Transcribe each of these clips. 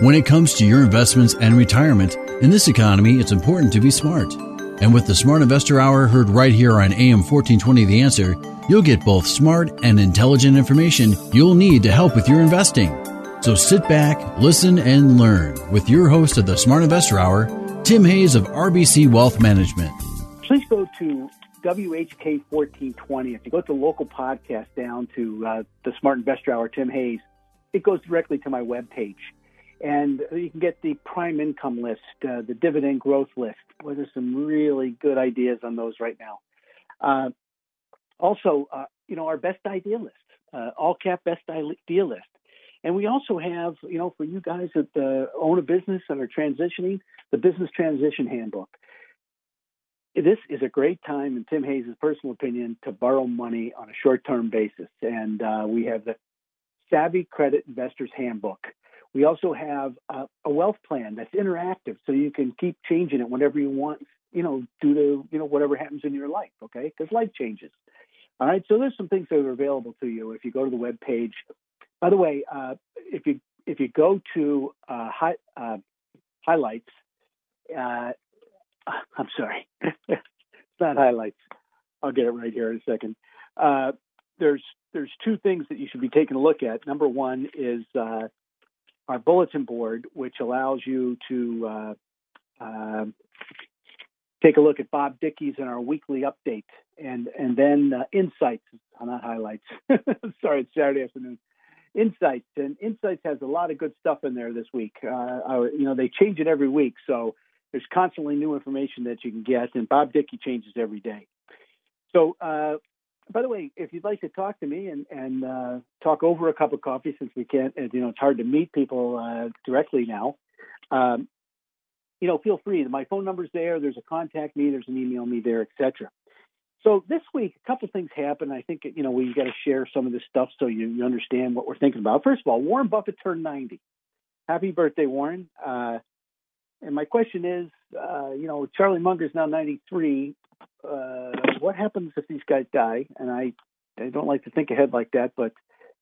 When it comes to your investments and retirement, in this economy, it's important to be smart. And with the Smart Investor Hour heard right here on AM 1420 The Answer, you'll get both smart and intelligent information you'll need to help with your investing. So sit back, listen, and learn with your host of the Smart Investor Hour, Tim Hayes of RBC Wealth Management. Please go to WHK 1420. If you go to the local podcast down to uh, the Smart Investor Hour, Tim Hayes, it goes directly to my webpage and you can get the prime income list, uh, the dividend growth list. Well, there's some really good ideas on those right now. Uh, also, uh, you know, our best idea list, uh, all cap best idea list. And we also have, you know, for you guys that uh, own a business and are transitioning, the business transition handbook. This is a great time, in Tim Hayes' personal opinion, to borrow money on a short term basis. And uh, we have the Savvy Credit Investors Handbook. We also have a, a wealth plan that's interactive, so you can keep changing it whenever you want. You know, due to you know whatever happens in your life. Okay, because life changes. All right, so there's some things that are available to you if you go to the web page. By the way, uh, if you if you go to uh, hi, uh, highlights, uh, I'm sorry, it's not highlights. I'll get it right here in a second. Uh, there's there's two things that you should be taking a look at. Number one is uh, our bulletin board, which allows you to uh, uh, take a look at Bob Dickey's and our weekly update, and and then uh, insights, not highlights. Sorry, it's Saturday afternoon. Insights and Insights has a lot of good stuff in there this week. Uh, I, you know, they change it every week, so there's constantly new information that you can get, and Bob Dickey changes every day. So uh, by the way, if you'd like to talk to me and, and uh, talk over a cup of coffee, since we can't, you know, it's hard to meet people uh, directly now, um, you know, feel free. My phone number's there. There's a contact me. There's an email me there, etc. So this week, a couple things happened. I think you know we got to share some of this stuff so you, you, understand what we're thinking about. First of all, Warren Buffett turned 90. Happy birthday, Warren! Uh, and my question is, uh, you know, Charlie Munger's now 93 uh, what happens if these guys die? And I, I don't like to think ahead like that, but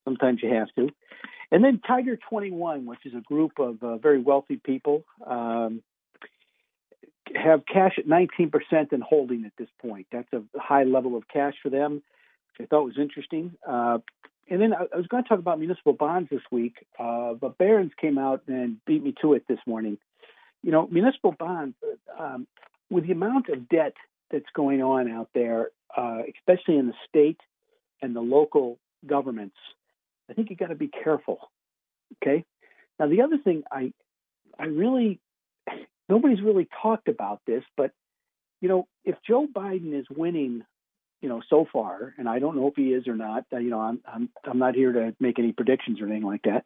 sometimes you have to. And then Tiger 21, which is a group of uh, very wealthy people, um, have cash at 19% and holding at this point. That's a high level of cash for them, which I thought was interesting. Uh, and then I, I, was going to talk about municipal bonds this week, uh, but Barron's came out and beat me to it this morning. You know, municipal bonds, um, with the amount of debt that's going on out there, uh, especially in the state and the local governments, I think you got to be careful. Okay. Now the other thing I I really nobody's really talked about this, but you know if Joe Biden is winning, you know so far, and I don't know if he is or not. Uh, you know I'm I'm I'm not here to make any predictions or anything like that.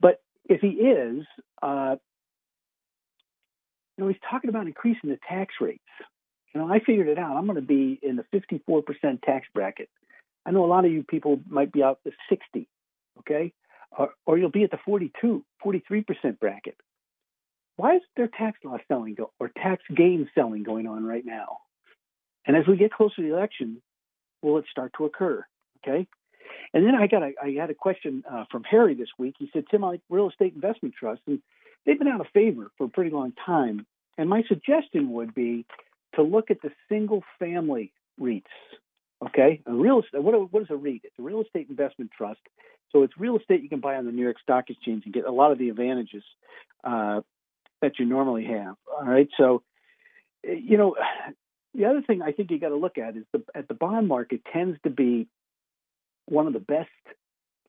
But if he is, uh, you know he's talking about increasing the tax rates. You know, I figured it out. I'm going to be in the 54% tax bracket. I know a lot of you people might be out the 60, okay? Or, or you'll be at the 42, 43% bracket. Why is there tax loss selling go, or tax gain selling going on right now? And as we get closer to the election, will it start to occur? Okay. And then I got a I had a question uh, from Harry this week. He said, "Tim, I like real estate investment trusts, and they've been out of favor for a pretty long time. And my suggestion would be to look at the single family REITs. Okay, a real estate. What, what is a REIT? It's a real estate investment trust. So it's real estate you can buy on the New York Stock Exchange and get a lot of the advantages uh, that you normally have. All right, so you know the other thing I think you got to look at is the at the bond market tends to be one of the best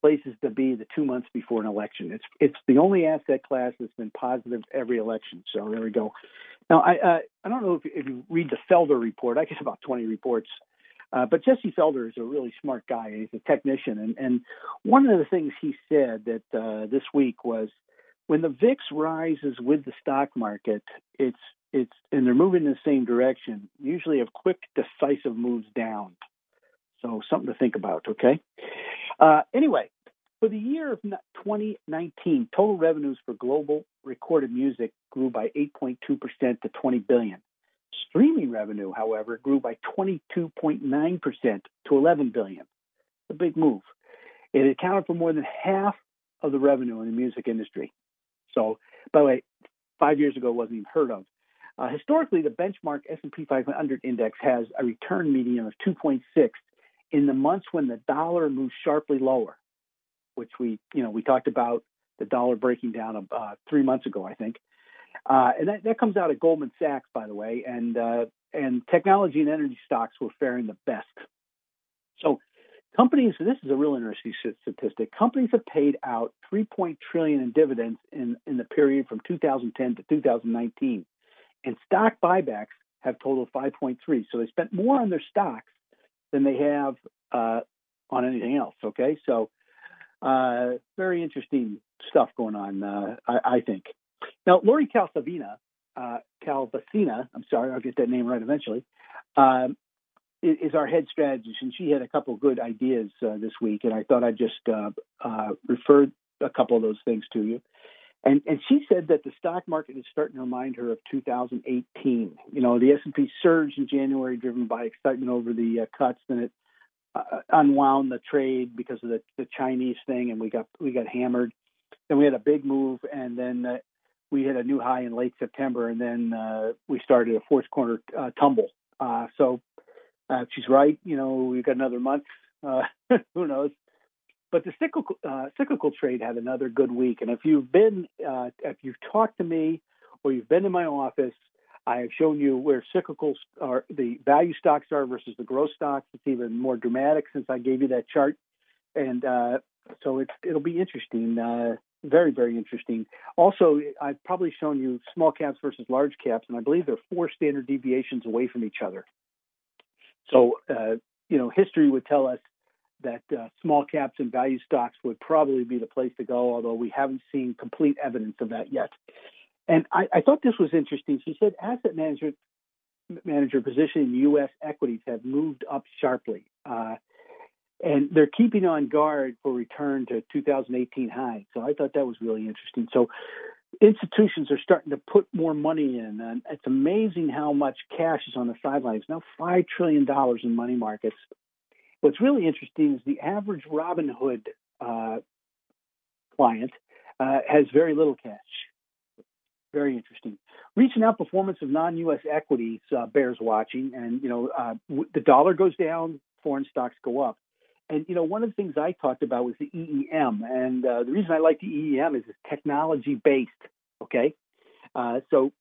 places to be the two months before an election. It's it's the only asset class that's been positive every election. So there we go. Now I uh, I don't know if, if you read the Felder report. I get about 20 reports. Uh, but Jesse Felder is a really smart guy. He's a technician, and, and one of the things he said that uh, this week was when the VIX rises with the stock market, it's it's and they're moving in the same direction. Usually, have quick, decisive moves down. So something to think about. Okay. Uh, anyway, for the year of 2019, total revenues for global recorded music grew by 8.2% to 20 billion. Streaming revenue, however, grew by 22.9% to 11 billion. A big move. It accounted for more than half of the revenue in the music industry. So, by the way, five years ago wasn't even heard of. Uh, historically, the benchmark S&P 500 index has a return median of 2.6 in the months when the dollar moves sharply lower, which we, you know, we talked about the dollar breaking down uh, three months ago, I think. Uh, and that, that comes out of Goldman Sachs, by the way, and uh, and technology and energy stocks were faring the best. So companies, this is a real interesting statistic. Companies have paid out 3. trillion in dividends in, in the period from 2010 to 2019, and stock buybacks have totaled 5.3. So they spent more on their stocks than they have uh, on anything else. Okay, so uh, very interesting stuff going on, uh, I, I, think. Now, Lori Calvasina, uh, Calvasina, I'm sorry, I'll get that name right eventually, um, is our head strategist, and she had a couple good ideas uh, this week, and I thought I'd just uh, refer a couple of those things to you. And, and she said that the stock market is starting to remind her of 2018. You know, the S&P surged in January, driven by excitement over the uh, cuts, and it uh, unwound the trade because of the, the Chinese thing, and we got we got hammered. Then we had a big move, and then uh, we hit a new high in late September, and then uh, we started a fourth quarter uh, tumble. Uh, so uh, she's right. You know, we've got another month. Uh, who knows? But the cyclical uh, cyclical trade had another good week. And if you've been, uh, if you've talked to me, or you've been in my office, I have shown you where cyclicals are, the value stocks are versus the growth stocks. It's even more dramatic since I gave you that chart. And uh, so it's it'll be interesting, uh, very very interesting. Also, I've probably shown you small caps versus large caps, and I believe they're four standard deviations away from each other. So, uh, you know, history would tell us that uh, small caps and value stocks would probably be the place to go, although we haven't seen complete evidence of that yet. And I, I thought this was interesting. She said asset manager manager position in U.S. equities have moved up sharply, uh, and they're keeping on guard for return to 2018 highs. So I thought that was really interesting. So institutions are starting to put more money in, and it's amazing how much cash is on the sidelines. Now, five trillion dollars in money markets. What's really interesting is the average Robinhood uh, client uh, has very little cash. Very interesting. Recent outperformance of non-U.S. equities uh, bears watching, and you know uh, the dollar goes down, foreign stocks go up. And you know, one of the things I talked about was the EEM, and uh, the reason I like the EEM is it's technology based. Okay, uh, so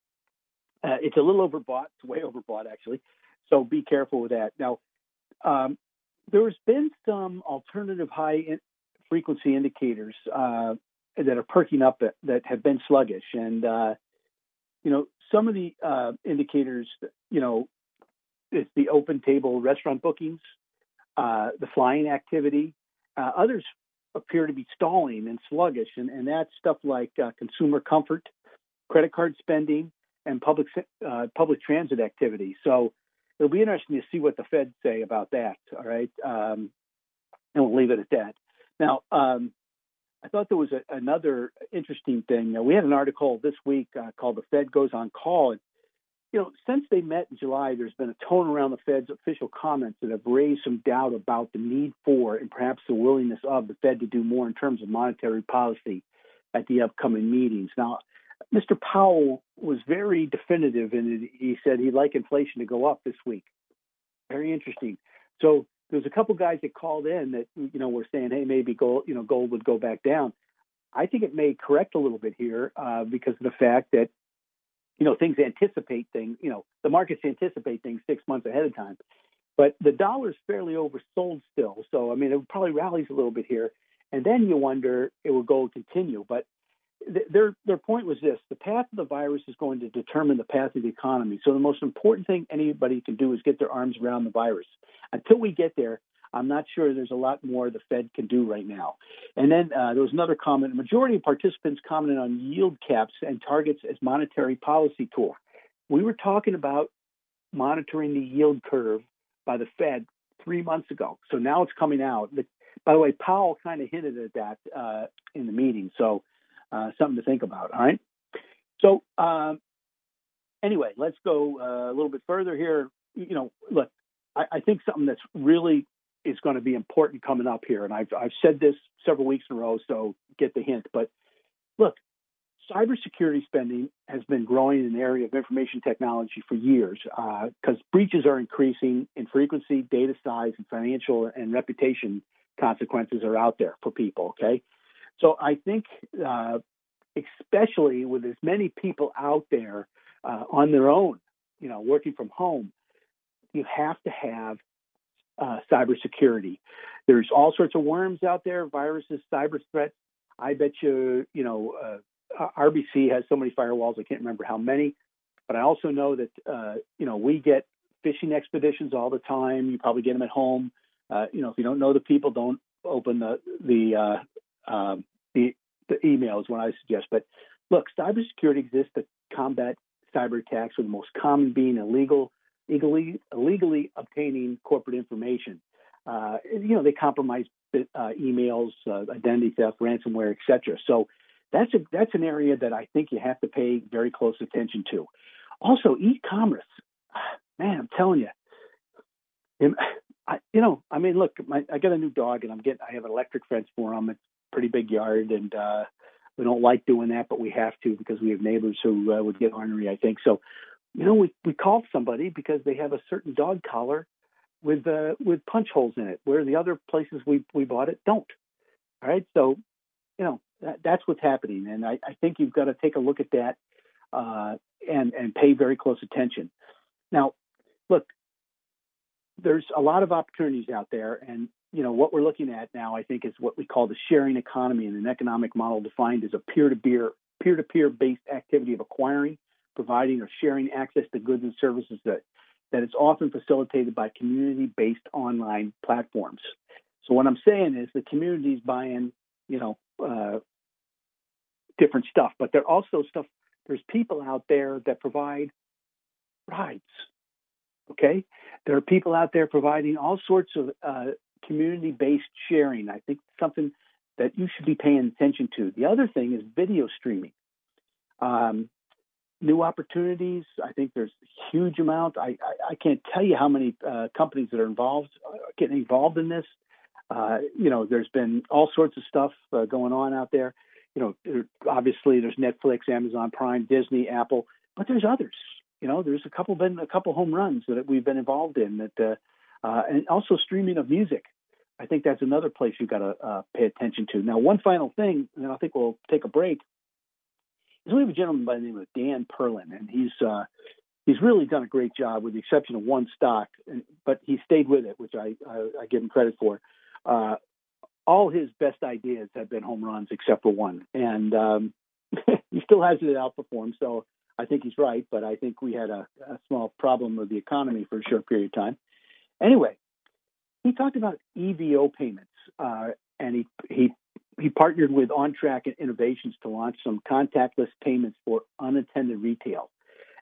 it's a little overbought. It's way overbought actually. So be careful with that. Now, um, there's been some alternative high in- frequency indicators uh, that are perking up that, that have been sluggish, and uh, you know, some of the uh, indicators, you know, it's the open table restaurant bookings uh, the flying activity. Uh, others appear to be stalling and sluggish, and, and that's stuff like uh, consumer comfort, credit card spending, and public public transit activity. So it'll be interesting to see what the Fed say about that. All right, um, and we'll leave it at that. Now, um, I thought there was a, another interesting thing. we had an article this week uh, called "The Fed Goes on Call," and you know, since they met in July, there's been a tone around the Fed's official comments that have raised some doubt about the need for and perhaps the willingness of the Fed to do more in terms of monetary policy at the upcoming meetings. Now, Mr. Powell was very definitive and he said he'd like inflation to go up this week. Very interesting. So there's a couple guys that called in that you know were saying, hey, maybe gold, you know, gold would go back down. I think it may correct a little bit here uh, because of the fact that you know, things anticipate things, you know, the markets anticipate things six months ahead of time. But the dollar's fairly oversold still. So, I mean, it probably rallies a little bit here. And then you wonder it will go continue. But their their point was this: the path of the virus is going to determine the path of the economy. So the most important thing anybody can do is get their arms around the virus. Until we get there, I'm not sure there's a lot more the Fed can do right now. And then uh, there was another comment. A majority of participants commented on yield caps and targets as monetary policy tool. We were talking about monitoring the yield curve by the Fed three months ago. So now it's coming out. By the way, Powell kind of hinted at that uh, in the meeting. So uh, something to think about. All right. So um, anyway, let's go uh, a little bit further here. You know, look, I, I think something that's really is going to be important coming up here, and I've I've said this several weeks in a row, so get the hint. But look, cybersecurity spending has been growing in the area of information technology for years because uh, breaches are increasing in frequency, data size, and financial and reputation consequences are out there for people. Okay, so I think, uh, especially with as many people out there uh, on their own, you know, working from home, you have to have uh, cybersecurity. There's all sorts of worms out there, viruses, cyber threats. I bet you, you know, uh, RBC has so many firewalls. I can't remember how many, but I also know that, uh, you know, we get phishing expeditions all the time. You probably get them at home. Uh, you know, if you don't know the people, don't open the the uh, um, the, the emails when I suggest. But look, cybersecurity exists to combat cyber attacks, with the most common being illegal, illegally, illegally obtaining corporate information. Uh, you know, they compromise uh, emails, uh, identity theft, ransomware, etc. So that's a that's an area that I think you have to pay very close attention to. Also, e-commerce, man, I'm telling you, I, you know, I mean, look, my, I got a new dog, and I'm getting I have an electric fence for him. It's pretty big yard, and uh, we don't like doing that, but we have to because we have neighbors who uh, would get ornery. I think so. You know, we we called somebody because they have a certain dog collar with uh, with punch holes in it, where the other places we we bought it don't. All right, so you know that, that's what's happening, and I, I think you've got to take a look at that uh, and and pay very close attention. Now, look, there's a lot of opportunities out there, and you know what we're looking at now. I think is what we call the sharing economy, and an economic model defined as a peer-to-peer peer-to-peer based activity of acquiring, providing, or sharing access to goods and services that that is often facilitated by community-based online platforms. So what I'm saying is the community's buying, you know, uh, different stuff, but there also stuff. There's people out there that provide rides. Okay, there are people out there providing all sorts of uh, community-based sharing. I think something that you should be paying attention to. The other thing is video streaming. Um, new opportunities. I think there's a huge amount. I, I, I can't tell you how many uh, companies that are involved, uh, getting involved in this. Uh, you know, there's been all sorts of stuff uh, going on out there. You know, obviously there's Netflix, Amazon Prime, Disney, Apple, but there's others. You know, there's a couple been a couple home runs that we've been involved in that, uh, and also streaming of music. I think that's another place you've got to uh, pay attention to. Now, one final thing, and I think we'll take a break. Is we have a gentleman by the name of Dan Perlin, and he's uh, he's really done a great job, with the exception of one stock, but he stayed with it, which I I, I give him credit for. Uh, all his best ideas have been home runs except for one, and um, he still has it outperformed. So I think he's right, but I think we had a, a small problem with the economy for a short period of time. Anyway, he talked about EVO payments, uh, and he he he partnered with OnTrack Innovations to launch some contactless payments for unattended retail.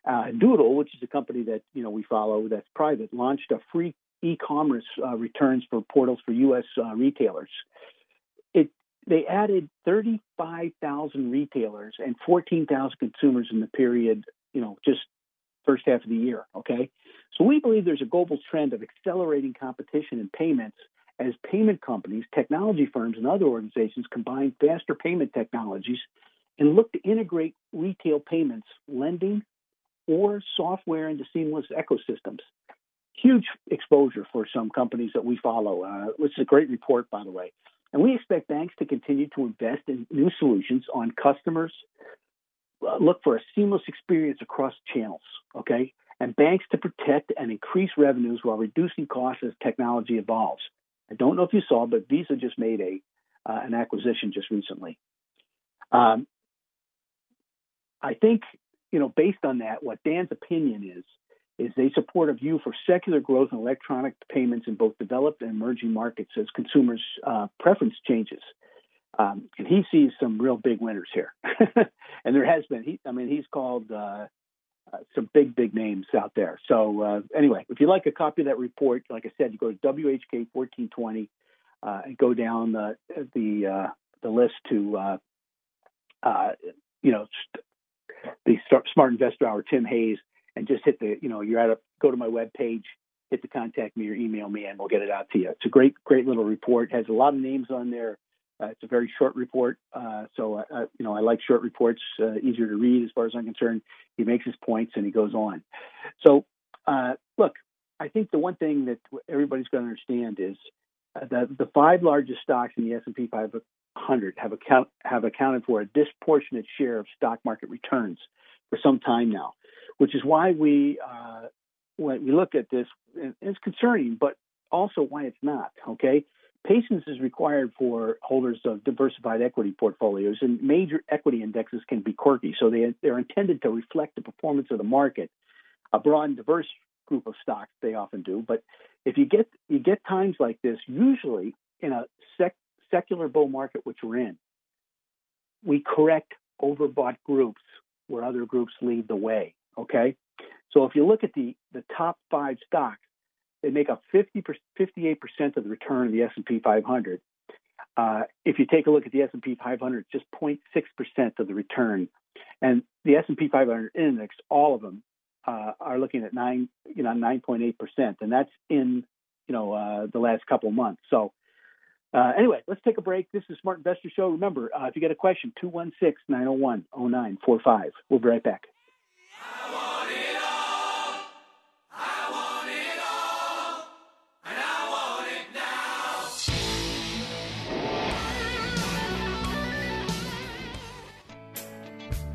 Uh, Doodle, which is a company that you know we follow that's private, launched a free e-commerce uh, returns for portals for U.S. Uh, retailers. It they added 35,000 retailers and 14,000 consumers in the period, you know, just first half of the year. Okay, so we believe there's a global trend of accelerating competition in payments as payment companies, technology firms, and other organizations combine faster payment technologies and look to integrate retail payments, lending, or software into seamless ecosystems huge exposure for some companies that we follow, uh, which is a great report, by the way. And we expect banks to continue to invest in new solutions on customers, uh, look for a seamless experience across channels, okay? And banks to protect and increase revenues while reducing costs as technology evolves. I don't know if you saw, but Visa just made a uh, an acquisition just recently. Um, I think, you know, based on that, what Dan's opinion is, is they support a view for secular growth in electronic payments in both developed and emerging markets as consumers' uh, preference changes. Um, and he sees some real big winners here, and there has been. He, I mean, he's called uh, uh, some big, big names out there. So uh, anyway, if you like a copy of that report, like I said, you go to WHK 1420 uh, and go down the the uh, the list to uh, you know the Smart Investor Hour, Tim Hayes, and just hit the you know you're at a go to my web page, hit the contact me or email me, and we'll get it out to you. It's a great, great little report. It has a lot of names on there. Uh, it's a very short report, uh, so uh, you know I like short reports, uh, easier to read as far as I'm concerned. He makes his points and he goes on. So look, I think the one thing that everybody's going to understand is the the five largest stocks in the S&P 500 have account have accounted for a disproportionate share of stock market returns for some time now, which is why we uh, when we look at this, it's concerning, but also why it's not. Okay, Patience is required for holders of diversified equity portfolios, and major equity indexes can be quirky, so they, they're intended to reflect the performance of the market. A broad and diverse group of stocks, they often do. But if you get you get times like this, usually in a sec, secular bull market, which we're in, we correct overbought groups where other groups lead the way. Okay, so if you look at the the top five stocks they make up 50 58% of the return of the S&P 500. Uh, if you take a look at the S&P 500, just 0.6% of the return, and the S&P 500 index, all of them uh, are looking at nine, you know, 9.8%, and that's in, you know, uh, the last couple months. So, uh, anyway, let's take a break. This is Smart Investor Show. Remember, uh, if you get a question, 216 901 0945. We'll be right back.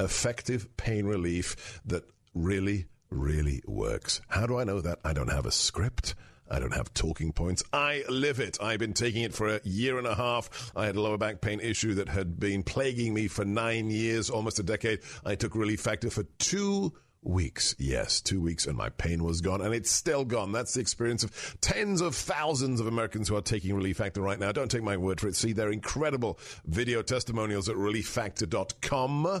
effective pain relief that really, really works. How do I know that? I don't have a script. I don't have talking points. I live it. I've been taking it for a year and a half. I had a lower back pain issue that had been plaguing me for nine years, almost a decade. I took Relief Factor for two weeks. Yes, two weeks, and my pain was gone, and it's still gone. That's the experience of tens of thousands of Americans who are taking Relief Factor right now. Don't take my word for it. See their incredible video testimonials at relieffactor.com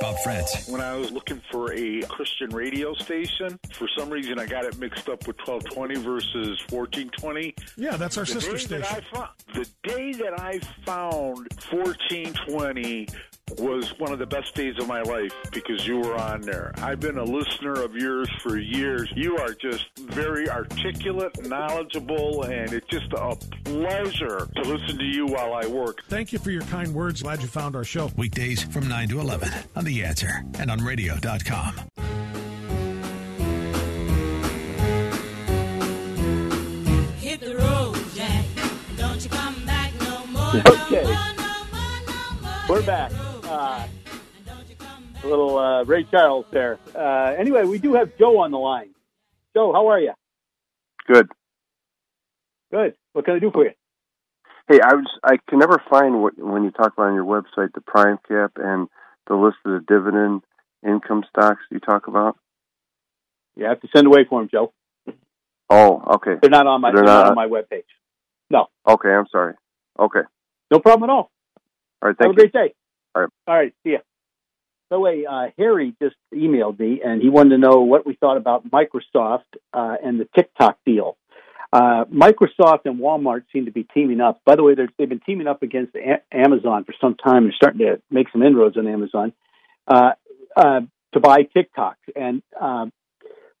Bob Frantz. When I was looking for a Christian radio station, for some reason I got it mixed up with 1220 versus 1420. Yeah, that's our the sister station. Found, the day that I found 1420 was one of the best days of my life because you were on there. I've been a listener of yours for years. You are just very articulate, knowledgeable, and it's just a pleasure to listen to you while I work. Thank you for your kind words. Glad you found our show. Weekdays from 9 to 11 on The Answer and on radio.com. Hit the road, Jack. Don't you come back no more. Okay. We're back. Uh, a little uh, Ray Charles there. Uh, anyway, we do have Joe on the line. Joe, how are you? Good. Good. What can I do for you? Hey, I was I can never find what when you talk about on your website the prime cap and the list of the dividend income stocks you talk about. You have to send away for them, Joe. Oh, okay. They're not on my they're, they're not, not on my webpage. No. Okay, I'm sorry. Okay. No problem at all. All right. Thank you. Have a great day. All right. All right. See ya. By the way, uh, Harry just emailed me, and he wanted to know what we thought about Microsoft uh, and the TikTok deal. Uh, Microsoft and Walmart seem to be teaming up. By the way, they've been teaming up against a- Amazon for some time. They're starting to make some inroads on Amazon uh, uh, to buy TikTok. And um,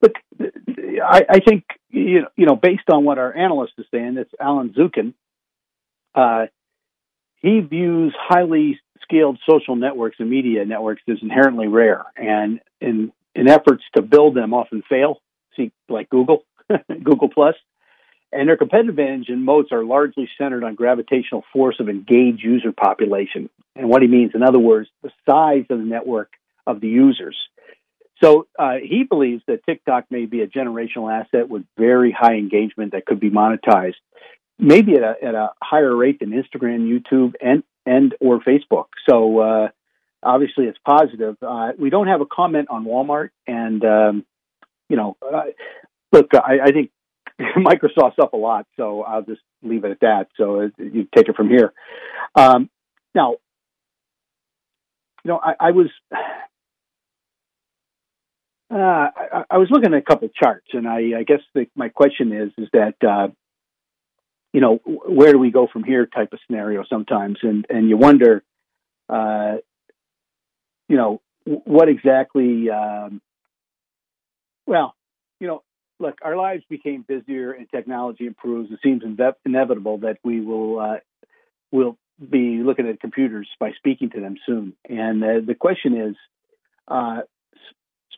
look, I, I think you know, you know, based on what our analyst is saying, that's Alan Zukin. Uh, he views highly scaled social networks and media networks as inherently rare, and in in efforts to build them often fail. See, like Google, Google Plus, and their competitive advantage and moats are largely centered on gravitational force of engaged user population. And what he means, in other words, the size of the network of the users. So uh, he believes that TikTok may be a generational asset with very high engagement that could be monetized maybe at a at a higher rate than Instagram, YouTube, and and or Facebook. So uh, obviously, it's positive. Uh, we don't have a comment on Walmart, and um, you know, uh, look, I, I think Microsoft's up a lot, so I'll just leave it at that. So uh, you take it from here. Um, now, you know, I, I was. Uh, I, I, was looking at a couple of charts, and I, I guess the, my question is: is that uh, you know, where do we go from here type of scenario sometimes. And, and you wonder, uh, you know, what exactly, um, well, you know, look, our lives became busier and technology improves. It seems inve- inevitable that we will, uh, will be looking at computers by speaking to them soon. And uh, the question is, uh,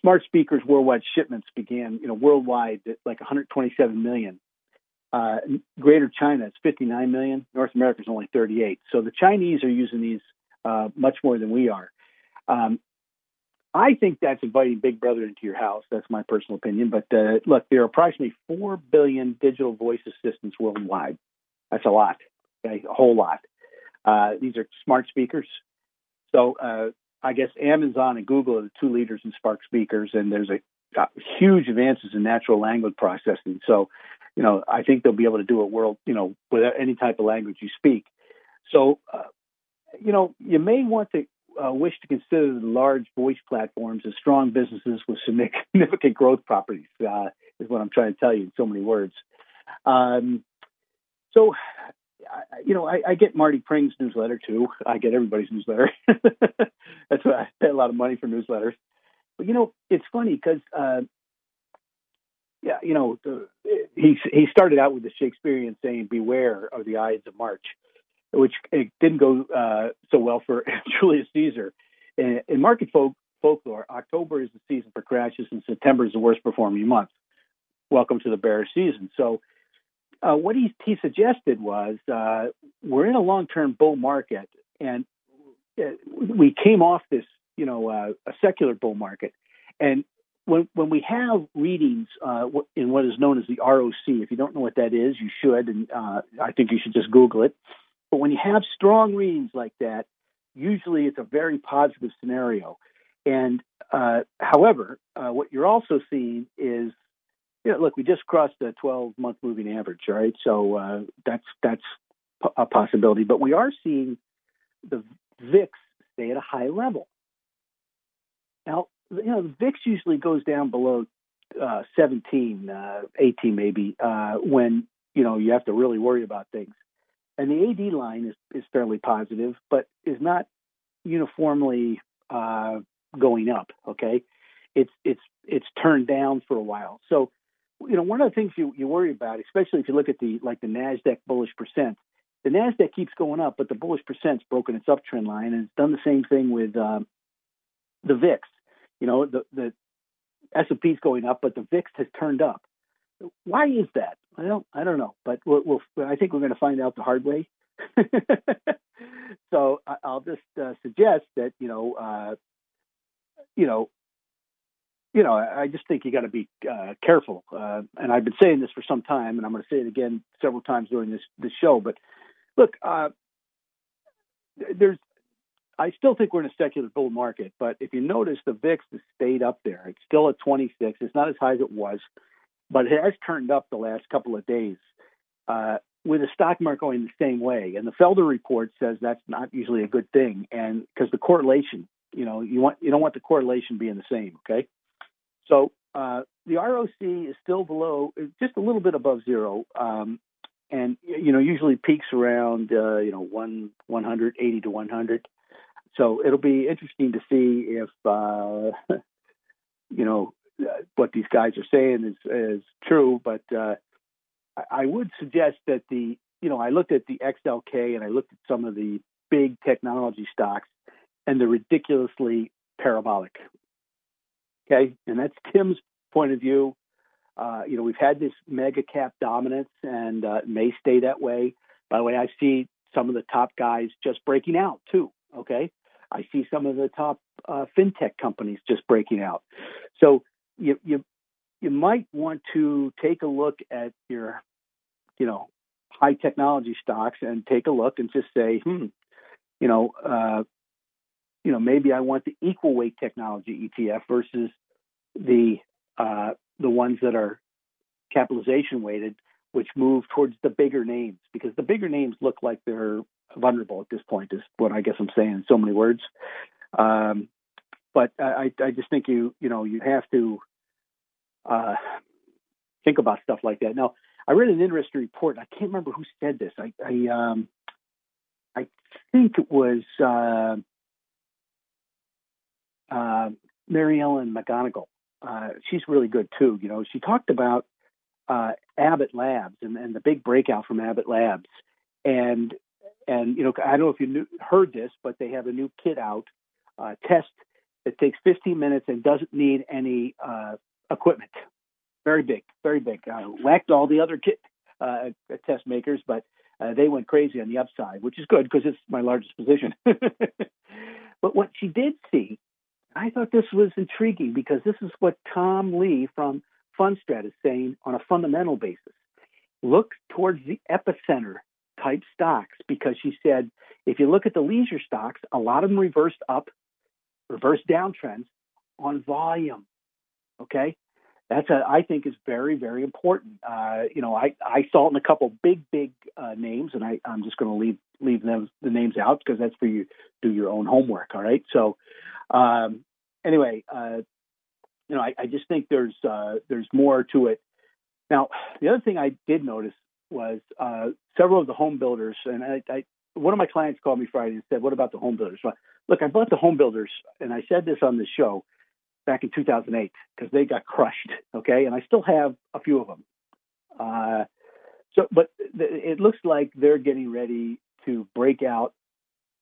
smart speakers worldwide shipments began, you know, worldwide at like 127 million uh, Greater China, is 59 million. North America is only 38. So the Chinese are using these uh, much more than we are. Um, I think that's inviting Big Brother into your house. That's my personal opinion. But uh, look, there are approximately 4 billion digital voice assistants worldwide. That's a lot, okay? a whole lot. Uh, these are smart speakers. So uh, I guess Amazon and Google are the two leaders in smart speakers, and there's a huge advances in natural language processing. So you know, I think they'll be able to do it world, you know, without any type of language you speak. So, uh, you know, you may want to uh, wish to consider the large voice platforms as strong businesses with significant growth properties. Uh, is what I'm trying to tell you in so many words. Um, so, you know, I, I, get Marty Pring's newsletter too. I get everybody's newsletter. That's why I pay a lot of money for newsletters. But you know, it's funny because uh, yeah, you know, the, he he started out with the Shakespearean saying, "Beware of the Ides of March," which it didn't go uh, so well for Julius Caesar. In, in market folk, folklore, October is the season for crashes, and September is the worst performing month. Welcome to the bear season. So, uh, what he he suggested was uh, we're in a long term bull market, and uh, we came off this, you know, uh, a secular bull market, and when when we have readings uh, in what is known as the ROC, if you don't know what that is, you should, and uh, I think you should just Google it. But when you have strong readings like that, usually it's a very positive scenario. And uh, however, uh, what you're also seeing is, you know, look, we just crossed the 12 month moving average, right? So uh, that's that's a possibility. But we are seeing the VIX stay at a high level. Now, you know, the VIX usually goes down below uh, 17, uh, 18 maybe, uh, when, you know, you have to really worry about things. And the AD line is, is fairly positive, but is not uniformly uh, going up. Okay, it's it's it's turned down for a while. So, you know, one of the things you, you worry about, especially if you look at the like the Nasdaq bullish percent, the Nasdaq keeps going up, but the bullish percent's broken its uptrend line, and it's done the same thing with um, the VIX. You know, the the S&P is going up, but the VIX has turned up. Why is that? I don't I don't know, but we'll, we'll I think we're going to find out the hard way. so I'll just uh, suggest that you know, uh, you know, you know, I just think you got to be uh, careful. Uh, and I've been saying this for some time, and I'm going to say it again several times during this this show. But look, uh, there's I still think we're in a secular bull market, but if you notice, the VIX has stayed up there. It's still at 26. It's not as high as it was, but it has turned up the last couple of days. Uh, with the stock market going the same way, and the Felder report says that's not usually a good thing, and because the correlation You know, you want you don't want the correlation being the same. Okay, so uh, the ROC is still below, just a little bit above zero, um, and you know usually peaks around uh, you know one 180 to 100. So it'll be interesting to see if uh, you know what these guys are saying is is true. But uh, I would suggest that the you know I looked at the XLK and I looked at some of the big technology stocks, and they're ridiculously parabolic. Okay, and that's Tim's point of view. Uh, you know, we've had this mega cap dominance and uh, may stay that way. By the way, I see some of the top guys just breaking out too. Okay, I see some of the top uh, fintech companies just breaking out. So you you you might want to take a look at your you know high technology stocks and take a look and just say, hmm, you know, uh, you know, maybe I want the equal weight technology ETF versus the uh, the ones that are capitalization weighted, which move towards the bigger names because the bigger names look like they're vulnerable at this point. Is what I guess I'm saying in so many words. Um, but I, I just think you you know you have to uh, think about stuff like that. Now, I read an interesting report. I can't remember who said this. I I, um, I think it was uh, uh, Mary Ellen McGonagle. Uh, she's really good too. You know, she talked about uh, Abbott Labs and, and the big breakout from Abbott Labs, and and you know, I don't know if you knew, heard this, but they have a new kit out, uh, test that takes 15 minutes and doesn't need any uh, equipment. Very big, very big. Uh, whacked all the other kit uh, test makers, but uh, they went crazy on the upside, which is good because it's my largest position. but what she did see, I thought this was intriguing because this is what Tom Lee from Fundstrat is saying on a fundamental basis. Look towards the epicenter type stocks because she said if you look at the leisure stocks, a lot of them reversed up, reversed downtrends on volume. Okay, that's a I think is very very important. Uh, you know, I I saw it in a couple big big uh, names, and I I'm just going to leave leave them the names out because that's for you do your own homework. All right, so um, anyway, uh, you know, I, I just think there's uh, there's more to it. Now, the other thing I did notice was uh, several of the home builders, and I, I, one of my clients called me Friday and said, "What about the home builders?" Well, look, I bought the home builders, and I said this on the show back in 2008 because they got crushed. Okay, and I still have a few of them. Uh, so, but th- it looks like they're getting ready to break out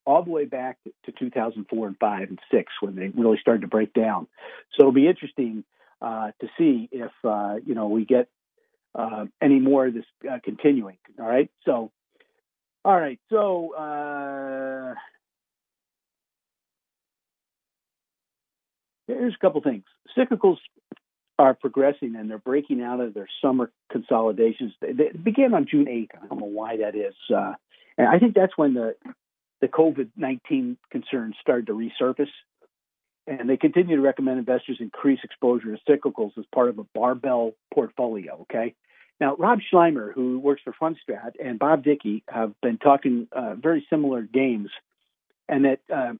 all the way back to 2004 and five and six when they really started to break down. So it'll be interesting uh, to see if uh, you know we get uh, any more of this uh, continuing. All right. So, all right. So, uh, here's a couple things. Cyclicals are progressing and they're breaking out of their summer consolidations. They, they began on June 8th. I don't know why that is. Uh, and I think that's when the the COVID 19 concerns started to resurface. And they continue to recommend investors increase exposure to cyclicals as part of a barbell portfolio. Okay. Now, Rob Sluymer, who works for Fundstrat, and Bob Dickey have been talking uh, very similar games, and that uh,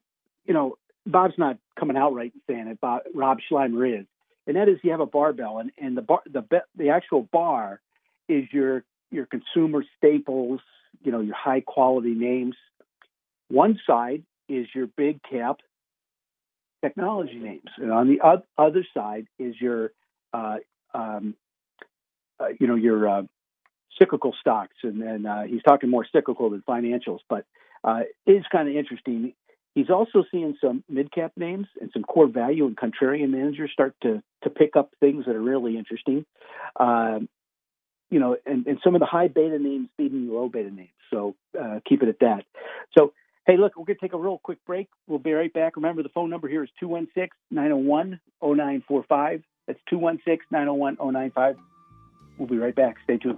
you know Bob's not coming out right and saying it. Bob, Rob Sluymer is, and that is you have a barbell, and, and the bar, the the actual bar is your your consumer staples, you know, your high quality names. One side is your big cap technology names, and on the other side is your uh, um, uh, you know your uh, cyclical stocks, and then uh, he's talking more cyclical than financials, but uh, it's kind of interesting. He's also seeing some mid cap names and some core value and contrarian managers start to to pick up things that are really interesting. Um, you know, and, and some of the high beta names beating low beta names. So uh, keep it at that. So hey, look, we're going to take a real quick break. We'll be right back. Remember, the phone number here is 216 901 0945. That's 216 901 0955. We'll be right back. Stay tuned.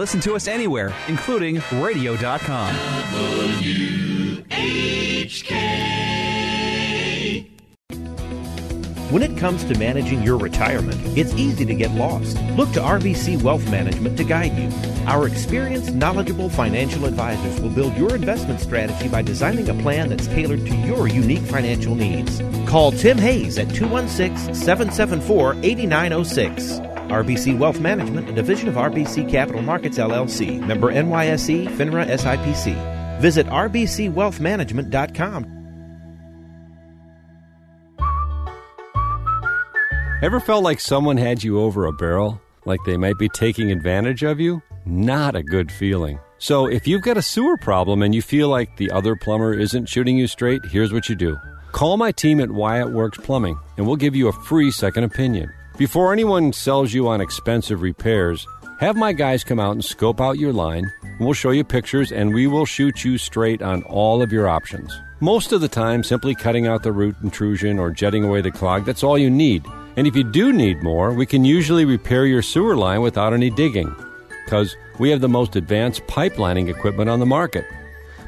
Listen to us anywhere, including radio.com. W-H-K. When it comes to managing your retirement, it's easy to get lost. Look to RBC Wealth Management to guide you. Our experienced, knowledgeable financial advisors will build your investment strategy by designing a plan that's tailored to your unique financial needs. Call Tim Hayes at 216 774 8906. RBC Wealth Management, a division of RBC Capital Markets LLC, member NYSE, FINRA SIPC. Visit rbcwealthmanagement.com. Ever felt like someone had you over a barrel? Like they might be taking advantage of you? Not a good feeling. So if you've got a sewer problem and you feel like the other plumber isn't shooting you straight, here's what you do. Call my team at Wyatt Works Plumbing and we'll give you a free second opinion. Before anyone sells you on expensive repairs, have my guys come out and scope out your line. We'll show you pictures and we will shoot you straight on all of your options. Most of the time, simply cutting out the root intrusion or jetting away the clog, that's all you need. And if you do need more, we can usually repair your sewer line without any digging, because we have the most advanced pipelining equipment on the market.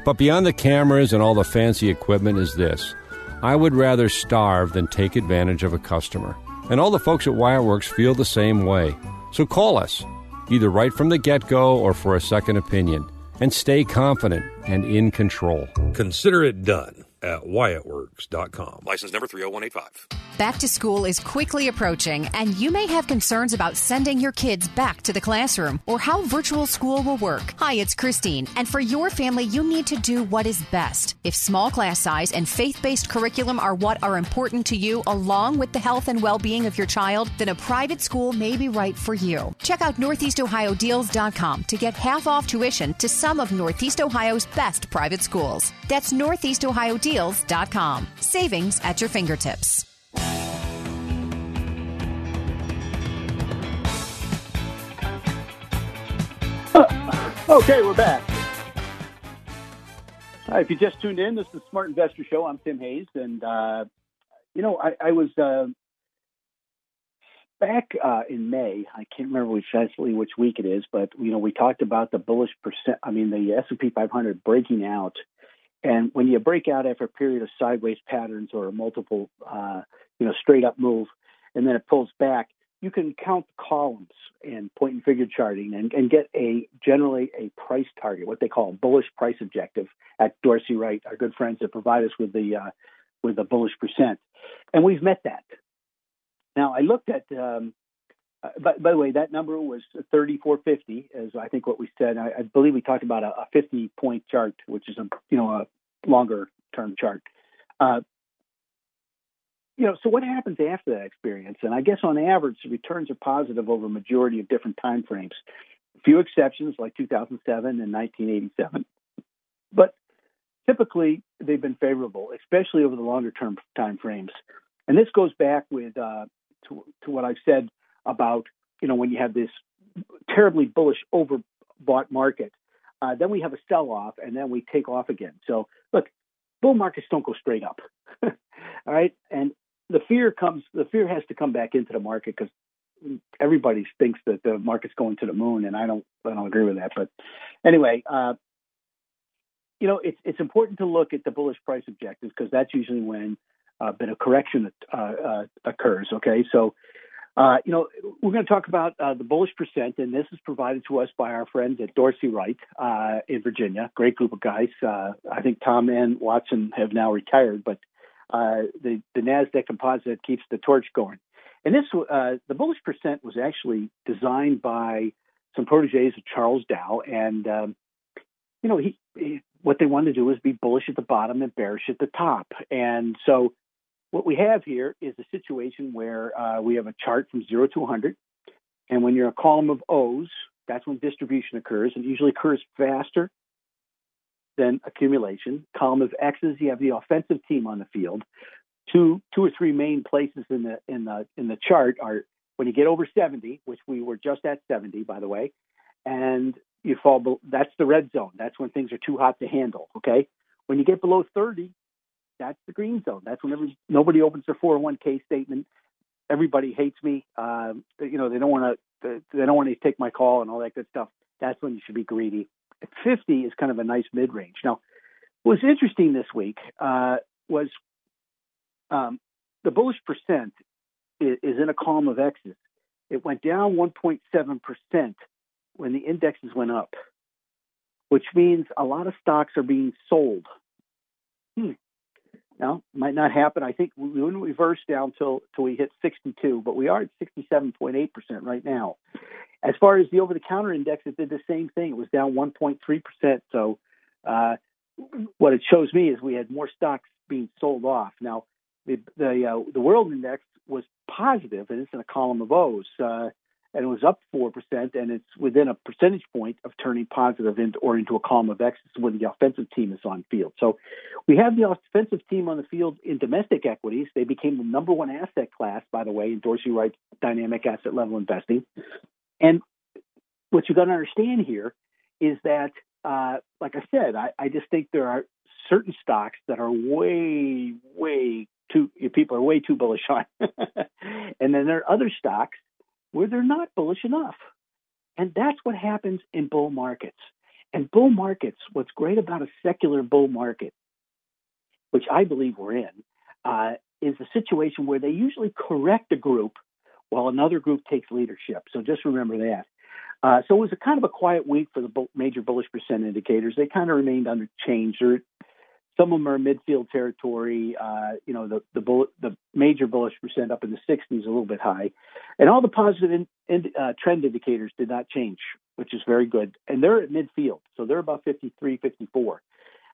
But beyond the cameras and all the fancy equipment is this I would rather starve than take advantage of a customer. And all the folks at Wireworks feel the same way. So call us, either right from the get go or for a second opinion, and stay confident and in control. Consider it done at WyattWorks.com. License number 30185. Back to school is quickly approaching, and you may have concerns about sending your kids back to the classroom or how virtual school will work. Hi, it's Christine, and for your family, you need to do what is best. If small class size and faith based curriculum are what are important to you, along with the health and well being of your child, then a private school may be right for you. Check out NortheastOhioDeals.com to get half off tuition to some of Northeast Ohio's best private schools. That's NortheastOhioDeals.com. Savings at your fingertips. Okay, we're back. If you just tuned in, this is the Smart Investor Show. I'm Tim Hayes, and uh, you know, I, I was uh, back uh, in May. I can't remember exactly which week it is, but you know, we talked about the bullish percent. I mean, the S and P 500 breaking out, and when you break out after a period of sideways patterns or a multiple, uh, you know, straight up move, and then it pulls back, you can count columns in point and figure charting and, and get a generally a price target, what they call a bullish price objective at Dorsey Wright, our good friends that provide us with the uh, with the bullish percent, and we've met that. Now I looked at. Um, by, by the way, that number was 3450, as I think what we said. I, I believe we talked about a, a 50 point chart, which is a you know a longer term chart. Uh, you know, so what happens after that experience? And I guess on average, the returns are positive over a majority of different time frames. A few exceptions like 2007 and 1987, but typically they've been favorable, especially over the longer term time frames. And this goes back with uh, to, to what I've said about you know when you have this terribly bullish overbought market, uh, then we have a sell off, and then we take off again. So look, bull markets don't go straight up. All right, and the fear comes. The fear has to come back into the market because everybody thinks that the market's going to the moon, and I don't. I don't agree with that. But anyway, uh, you know, it's it's important to look at the bullish price objectives because that's usually when a bit of correction uh, uh, occurs. Okay, so. Uh, you know, we're going to talk about uh, the bullish percent, and this is provided to us by our friends at Dorsey Wright uh, in Virginia. Great group of guys. Uh, I think Tom and Watson have now retired, but uh, the the Nasdaq Composite keeps the torch going. And this uh, the bullish percent was actually designed by some proteges of Charles Dow, and um, you know he, he what they wanted to do was be bullish at the bottom and bearish at the top. And so what we have here is a situation where uh, we have a chart from zero to 100, and when you're a column of O's, that's when distribution occurs, and usually occurs faster than accumulation. Column of X's, you have the offensive team on the field. Two, two or three main places in the in the in the chart are when you get over 70, which we were just at 70, by the way, and you fall. Below, that's the red zone. That's when things are too hot to handle. Okay. When you get below 30, that's the green zone. That's when every, nobody opens their 401k statement. Everybody hates me. Uh, you know, they don't want to. They don't want to take my call and all that good stuff. That's when you should be greedy. 50 is kind of a nice mid range. Now, what was interesting this week uh, was um, the bullish percent is, is in a column of X's. It went down 1.7% when the indexes went up, which means a lot of stocks are being sold. Hmm. Now, might not happen. I think we wouldn't reverse down till till we hit 62, but we are at 67.8 percent right now. As far as the over-the-counter index, it did the same thing. It was down 1.3 percent. So, uh, what it shows me is we had more stocks being sold off. Now, the the, uh, the world index was positive, and it's in a column of O's. Uh, and it was up 4%, and it's within a percentage point of turning positive into, or into a column of X when the offensive team is on field. So we have the offensive team on the field in domestic equities. They became the number one asset class, by the way, in Dorsey Wright's dynamic asset level investing. And what you got to understand here is that, uh, like I said, I, I just think there are certain stocks that are way, way too, people are way too bullish on. and then there are other stocks where they're not bullish enough. And that's what happens in bull markets. And bull markets, what's great about a secular bull market, which I believe we're in, uh, is a situation where they usually correct a group while another group takes leadership. So just remember that. Uh, so it was a kind of a quiet week for the major bullish percent indicators. They kind of remained unchanged. Some of them are midfield territory. Uh, you know, the the, bull, the major bullish percent up in the 60s, a little bit high, and all the positive in, in, uh, trend indicators did not change, which is very good. And they're at midfield, so they're about 53, 54.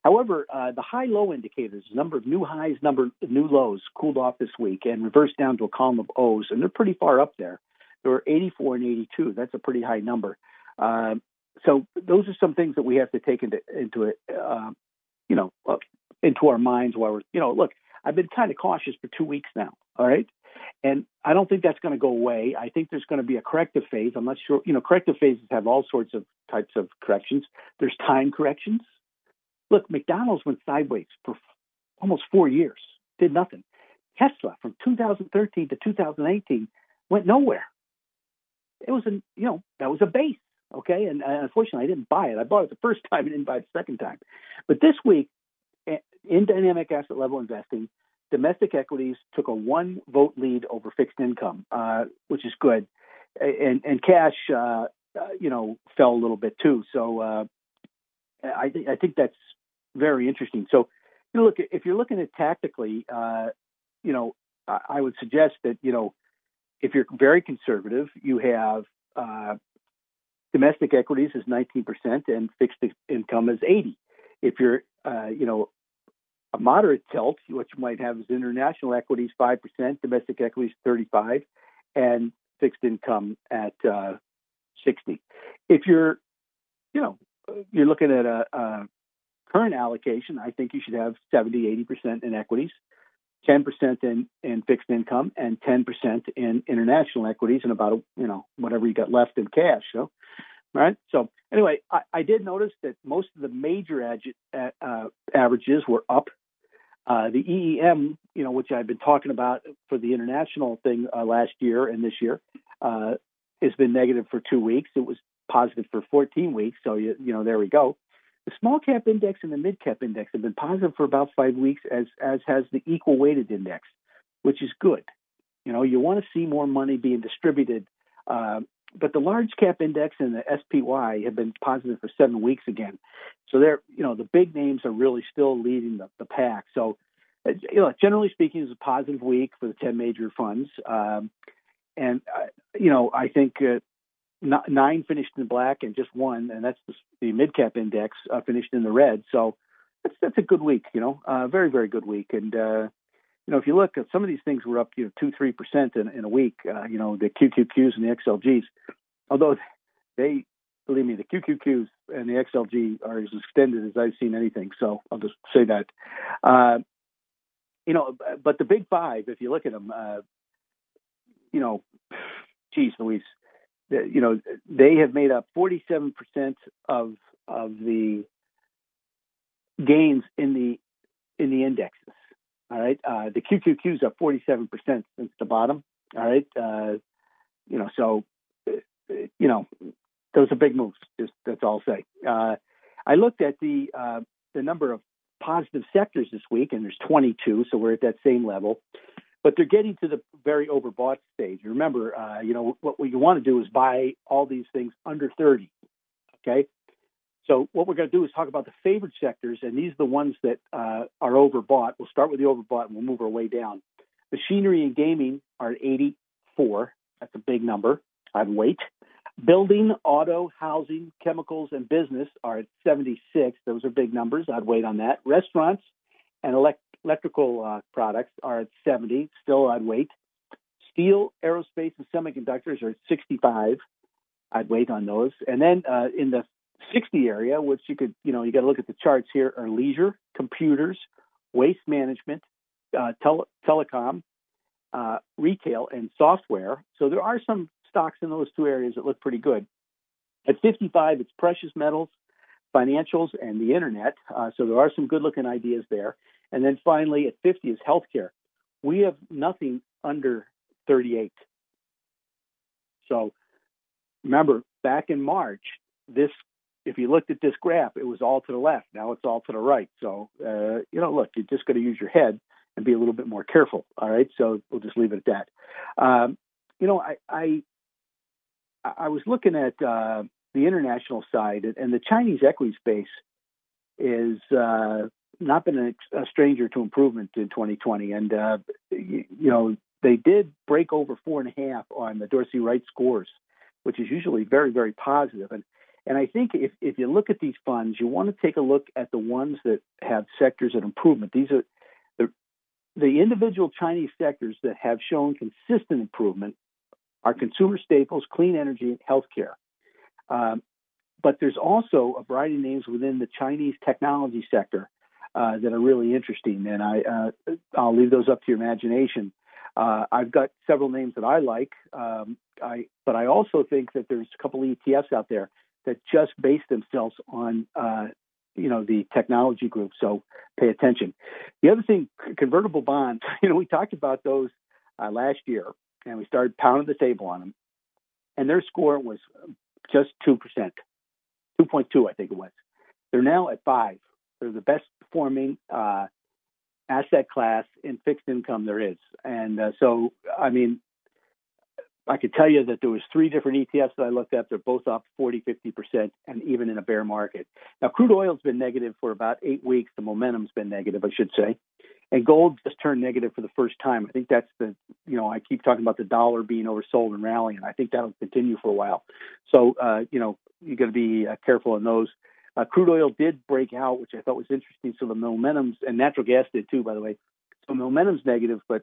However, uh, the high-low indicators, number of new highs, number of new lows, cooled off this week and reversed down to a column of O's, and they're pretty far up there. There were 84 and 82. That's a pretty high number. Uh, so those are some things that we have to take into into uh, you know, uh, into our minds while we're, you know, look, I've been kind of cautious for two weeks now. All right. And I don't think that's going to go away. I think there's going to be a corrective phase. I'm not sure, you know, corrective phases have all sorts of types of corrections. There's time corrections. Look, McDonald's went sideways for almost four years, did nothing. Tesla from 2013 to 2018 went nowhere. It was a, you know, that was a base. Okay. And, unfortunately, I didn't buy it. I bought it the first time and didn't buy it the second time. But this week, in dynamic asset level investing, domestic equities took a one vote lead over fixed income, uh, which is good. And, and cash, uh, uh, you know, fell a little bit too. So uh, I, th- I think that's very interesting. So, you know, look, if you're looking at tactically, uh, you know, I, I would suggest that, you know, if you're very conservative, you have uh, domestic equities is 19% and fixed income is 80. If you're, uh, you know, a moderate tilt, what you might have is international equities 5%, domestic equities 35 and fixed income at uh, 60. If you're, you know, you're looking at a, a, current allocation, I think you should have 70, 80% in equities, 10% in, in fixed income, and 10% in international equities, and about, you know, whatever you got left in cash. So, right. So anyway, I, I did notice that most of the major ag- uh, averages were up uh, the EEM, you know, which I've been talking about for the international thing uh, last year and this year, uh, has been negative for two weeks. It was positive for 14 weeks. So, you, you know, there we go. The small cap index and the mid cap index have been positive for about five weeks, as as has the equal weighted index, which is good. You know, you want to see more money being distributed. Uh, but the large cap index and the SPY have been positive for seven weeks again. So they're, you know, the big names are really still leading the, the pack. So, uh, you know, generally speaking, it's a positive week for the 10 major funds. Um, and, uh, you know, I think uh, nine finished in black and just one, and that's the, the mid cap index uh, finished in the red. So that's, that's a good week, you know, uh, very, very good week. And, uh, you know, if you look at some of these things were up, you know, two, three percent in, in a week. Uh, you know, the QQQs and the XLGs, although they, believe me, the QQQs and the XLG are as extended as I've seen anything. So I'll just say that. Uh, you know, but the big five, if you look at them, uh, you know, geez, Louise, you know, they have made up 47% of of the gains in the in the indexes. All right, uh, the QQQ is up 47% since the bottom. All right, uh, you know, so you know, those are big moves. Just that's all I'll say. Uh, I looked at the uh, the number of positive sectors this week, and there's 22, so we're at that same level. But they're getting to the very overbought stage. Remember, uh, you know what, you want to do is buy all these things under 30. Okay, so what we're going to do is talk about the favored sectors, and these are the ones that uh, are overbought. We'll start with the overbought, and we'll move our way down. Machinery and gaming are at 84. That's a big number. I'd wait. Building, auto, housing, chemicals, and business are at 76. Those are big numbers. I'd wait on that. Restaurants and elect- electrical uh, products are at 70. Still, I'd wait. Steel, aerospace, and semiconductors are at 65. I'd wait on those. And then uh, in the 60 area, which you could, you know, you got to look at the charts here, are leisure, computers, waste management, uh, tele- telecom, uh, retail, and software. So there are some stocks in those two areas that look pretty good. At 55, it's precious metals, financials, and the internet. Uh, so there are some good looking ideas there. And then finally, at 50 is healthcare. We have nothing under 38. So remember, back in March, this if you looked at this graph, it was all to the left. Now it's all to the right. So uh, you know, look, you're just going to use your head and be a little bit more careful. All right. So we'll just leave it at that. Um, you know, I, I I was looking at uh, the international side, and the Chinese equity space is uh, not been a, stranger to improvement in 2020. And uh, you, you, know, they did break over four and a half on the Dorsey Wright scores, which is usually very, very positive. And and I think if, if you look at these funds, you want to take a look at the ones that have sectors of improvement. These are the, the individual Chinese sectors that have shown consistent improvement are consumer staples, clean energy, and healthcare. Um, but there's also a variety of names within the Chinese technology sector uh, that are really interesting, and I uh, I'll leave those up to your imagination. Uh, I've got several names that I like, um, I but I also think that there's a couple of ETFs out there that just base themselves on uh, you know the technology group. So pay attention. The other thing, convertible bonds. You know, we talked about those uh, last year, and we started pounding the table on them, and their score was just two percent, two point two, I think it was. They're now at five. They're the best performing uh, asset class in fixed income there is, and uh, so I mean, I could tell you that there was three different ETFs that I looked at. They're both up 40, 50%, and even in a bear market. Now, crude oil's been negative for about eight weeks. The momentum's been negative, I should say. And gold just turned negative for the first time. I think that's the, you know, I keep talking about the dollar being oversold and rallying. I think that'll continue for a while. So, uh, you know, you got to be uh, careful in those. Uh, crude oil did break out, which I thought was interesting. So the momentum's, and natural gas did too, by the way. So momentum's negative, but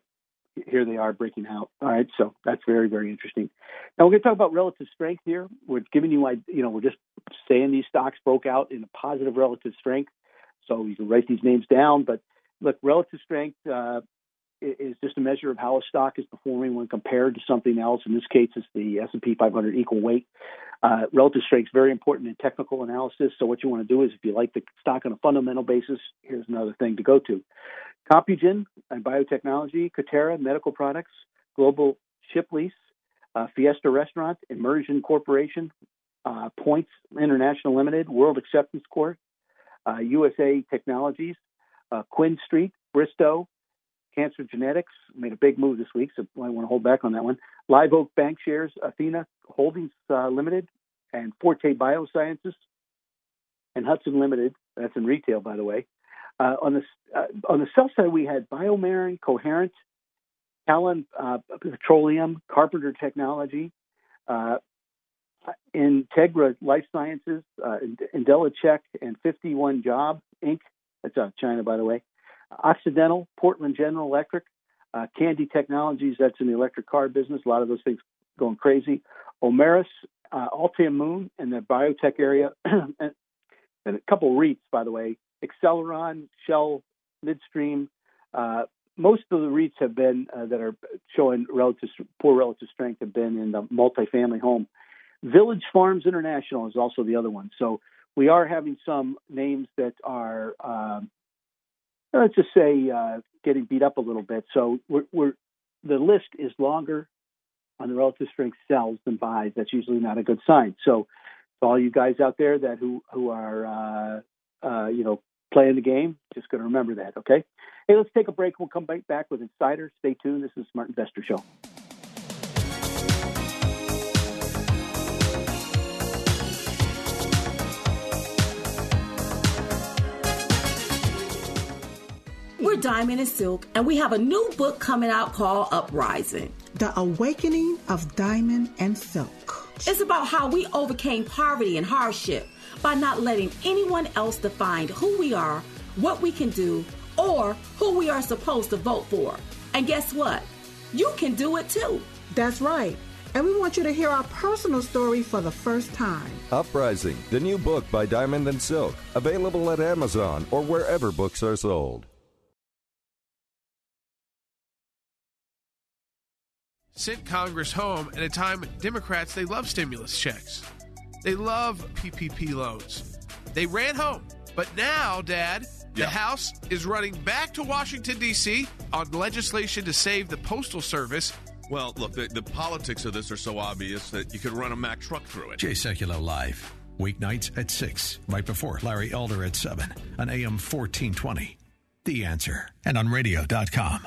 here they are breaking out. All right, so that's very, very interesting. Now we're going to talk about relative strength here. We're giving you, you know, we're just saying these stocks broke out in a positive relative strength. So you can write these names down. But look, relative strength uh, is just a measure of how a stock is performing when compared to something else. In this case, it's the S&P 500 equal weight. Uh, relative strength is very important in technical analysis. So what you want to do is, if you like the stock on a fundamental basis, here's another thing to go to. Compugen and biotechnology, Cutera Medical Products, Global Ship Lease, uh, Fiesta Restaurant, Immersion Corporation, uh, Points International Limited, World Acceptance Corp, uh, USA Technologies, uh, QuinStreet, Bristow, Cancer Genetics made a big move this week, so I want to hold back on that one. Live Oak Bancshares, Athena Holdings uh, Limited, and Forte Biosciences, and Hudson Limited. That's in retail, by the way. Uh, on the uh, on the sell side, we had BioMarin, Coherent, Callon uh, Petroleum, Carpenter Technology, uh, Integra Life Sciences, uh, Intellicheck, and 51 Job Inc. That's out of China, by the way. Occidental, Portland General Electric, uh, Kandi Technologies. That's in the electric car business. A lot of those things going crazy. Omeros, uh, Moon, in the biotech area, and, and a couple of REITs, by the way. Acceleron, Shell, Midstream. Uh, most of the REITs have been uh, that are showing relative poor relative strength have been in the multifamily home. Village Farms International is also the other one. So we are having some names that are, um, let's just say, uh, getting beat up a little bit. So we're, we're, the list is longer on the relative strength sells than buys. That's usually not a good sign. So all you guys out there that who who are uh, uh, you know playing the game. Just going to remember that, okay? Hey, let's take a break. We'll come back, with Insider. Stay tuned. This is Smart Investor Show. We're Diamond and Silk, and we have a new book coming out called Uprising The Awakening of Diamond and Silk. It's about how we overcame poverty and hardship by not letting anyone else define who we are, what we can do, or who we are supposed to vote for. And guess what? You can do it too. That's right. And we want you to hear our personal story for the first time. Uprising, the new book by Diamond and Silk, available at Amazon or wherever books are sold. Sent Congress home at a time Democrats they love stimulus checks. They love PPP loans. They ran home. But now, Dad, the Yeah. House is running back to Washington D.C. on legislation to save the postal service. Well, look, the, the politics of this are so obvious that you could run a Mack truck through it. Jay Sekulow live. Weeknights at 6, right before Larry Elder at 7 on AM 1420. The answer. And on radio.com.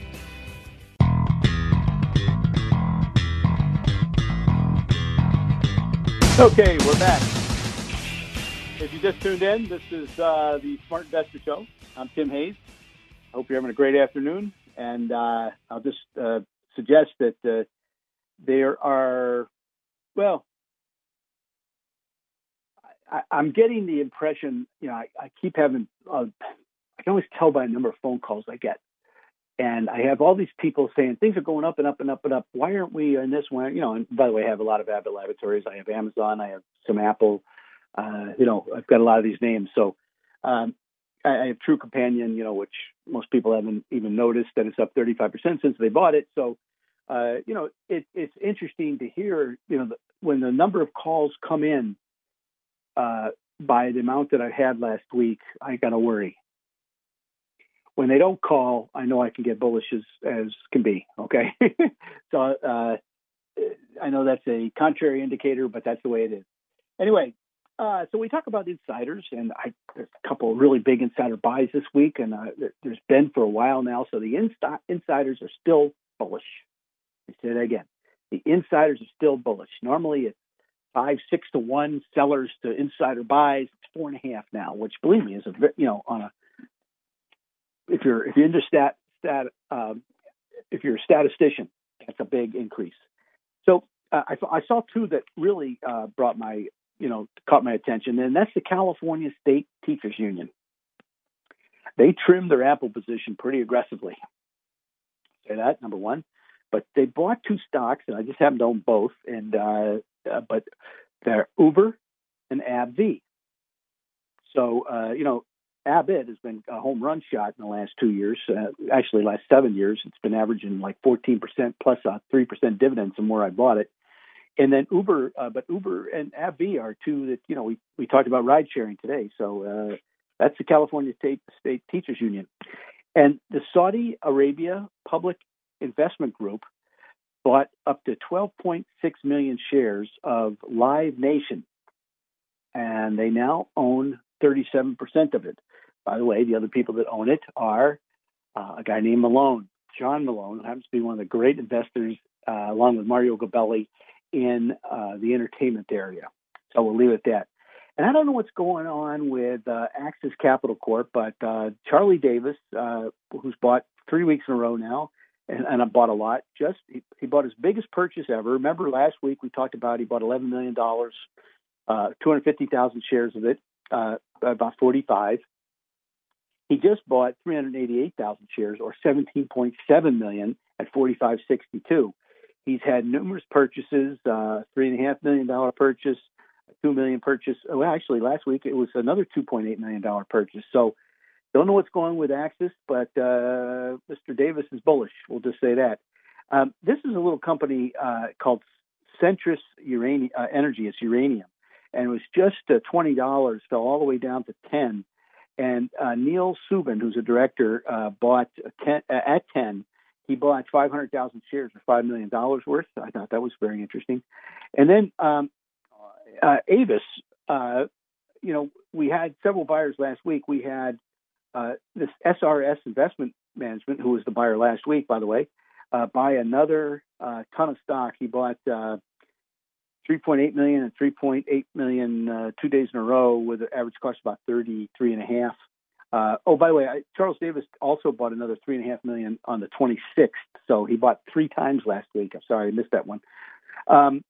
Okay, we're back. If you just tuned in, this is uh, the Smart Investor Show. I'm Tim Hayes. I hope you're having a great afternoon. And uh, I'll just uh, suggest that uh, there are, well, I, I'm getting the impression, you know, I, I keep having, uh, I can always tell by the number of phone calls I get. And I have all these people saying things are going up and up and up and up. Why aren't we in this one? You know, and by the way, I have a lot of Abbott laboratories. I have Amazon. I have some Apple. Uh, you know, I've got a lot of these names. So um, I, I have Trupanion, you know, which most people haven't even noticed that it's up 35% since they bought it. So, uh, you know, it, it's interesting to hear, you know, the, when the number of calls come in uh, by the amount that I had last week, I got to worry when they don't call, I know I can get bullish as, as can be. Okay. so uh, I know that's a contrary indicator, but that's the way it is. Anyway, uh, so we talk about insiders, and I, there's a couple of really big insider buys this week, and uh, there, there's been for a while now. So the insiders are still bullish. I say that again. The insiders are still bullish. Normally it's five, six to one sellers to insider buys. It's four and a half now, which believe me is a you know on a if you're if you're into stat stat um, if you're a statistician, that's a big increase. So uh, I, I saw two that really uh, brought my you know caught my attention, and that's the California State Teachers Union. They trimmed their Apple position pretty aggressively. Say that number one, but they bought two stocks, and I just happen to own both. And uh, uh, but they're Uber and AbbVie. So uh, you know Abbott has been a home run shot in the last two years. Uh, actually, last seven years, it's been averaging like 14% plus a 3% dividend from where I bought it. And then Uber, uh, but Uber and AbbVie are two that, you know, we, we talked about ride sharing today. So uh, that's the California State, State Teachers Union. And the Saudi Arabia Public Investment Group bought up to 12.6 million shares of Live Nation. And they now own 37% of it. By the way, the other people that own it are uh, a guy named Malone, John Malone, who happens to be one of the great investors, uh, along with Mario Gabelli, in uh, the entertainment area. So we'll leave it at that. And I don't know what's going on with uh, Axis Capital Corp, but uh, Charlie Davis, uh, who's bought three weeks in a row now, and, and I bought a lot. Just he, he bought his biggest purchase ever. Remember last week we talked about he bought eleven million dollars, two hundred fifty thousand shares of it, about forty five. He just bought 388,000 shares, or 17.7 million at 45.62. He's had numerous purchases, uh, three and a half million dollar purchase, two million purchase. Oh, actually, last week it was another 2.8 million dollar purchase. So Don't know what's going with Axis, but uh, Mr. Davis is bullish. We'll just say that. Um, this is a little company uh, called Centrus Uranium uh, Energy. It's uranium, and it was just uh, twenty dollars. Fell all the way down to ten. And uh, Neil Subin, who's a director, uh, bought 10, uh, at ten. He bought five hundred thousand shares for five million dollars worth. I thought that was very interesting. And then um, uh, Avis, uh, you know, we had several buyers last week. We had uh, this SRS Investment Management, who was the buyer last week, by the way, buy another ton of stock. He bought 3.8 million and 3.8 million uh, two days in a row, with an average cost about 33 and a half. Uh, oh, by the way, I, Charles Davis also bought another three and a half million on the 26th. So he bought three times last week. I'm sorry, I missed that one. Um,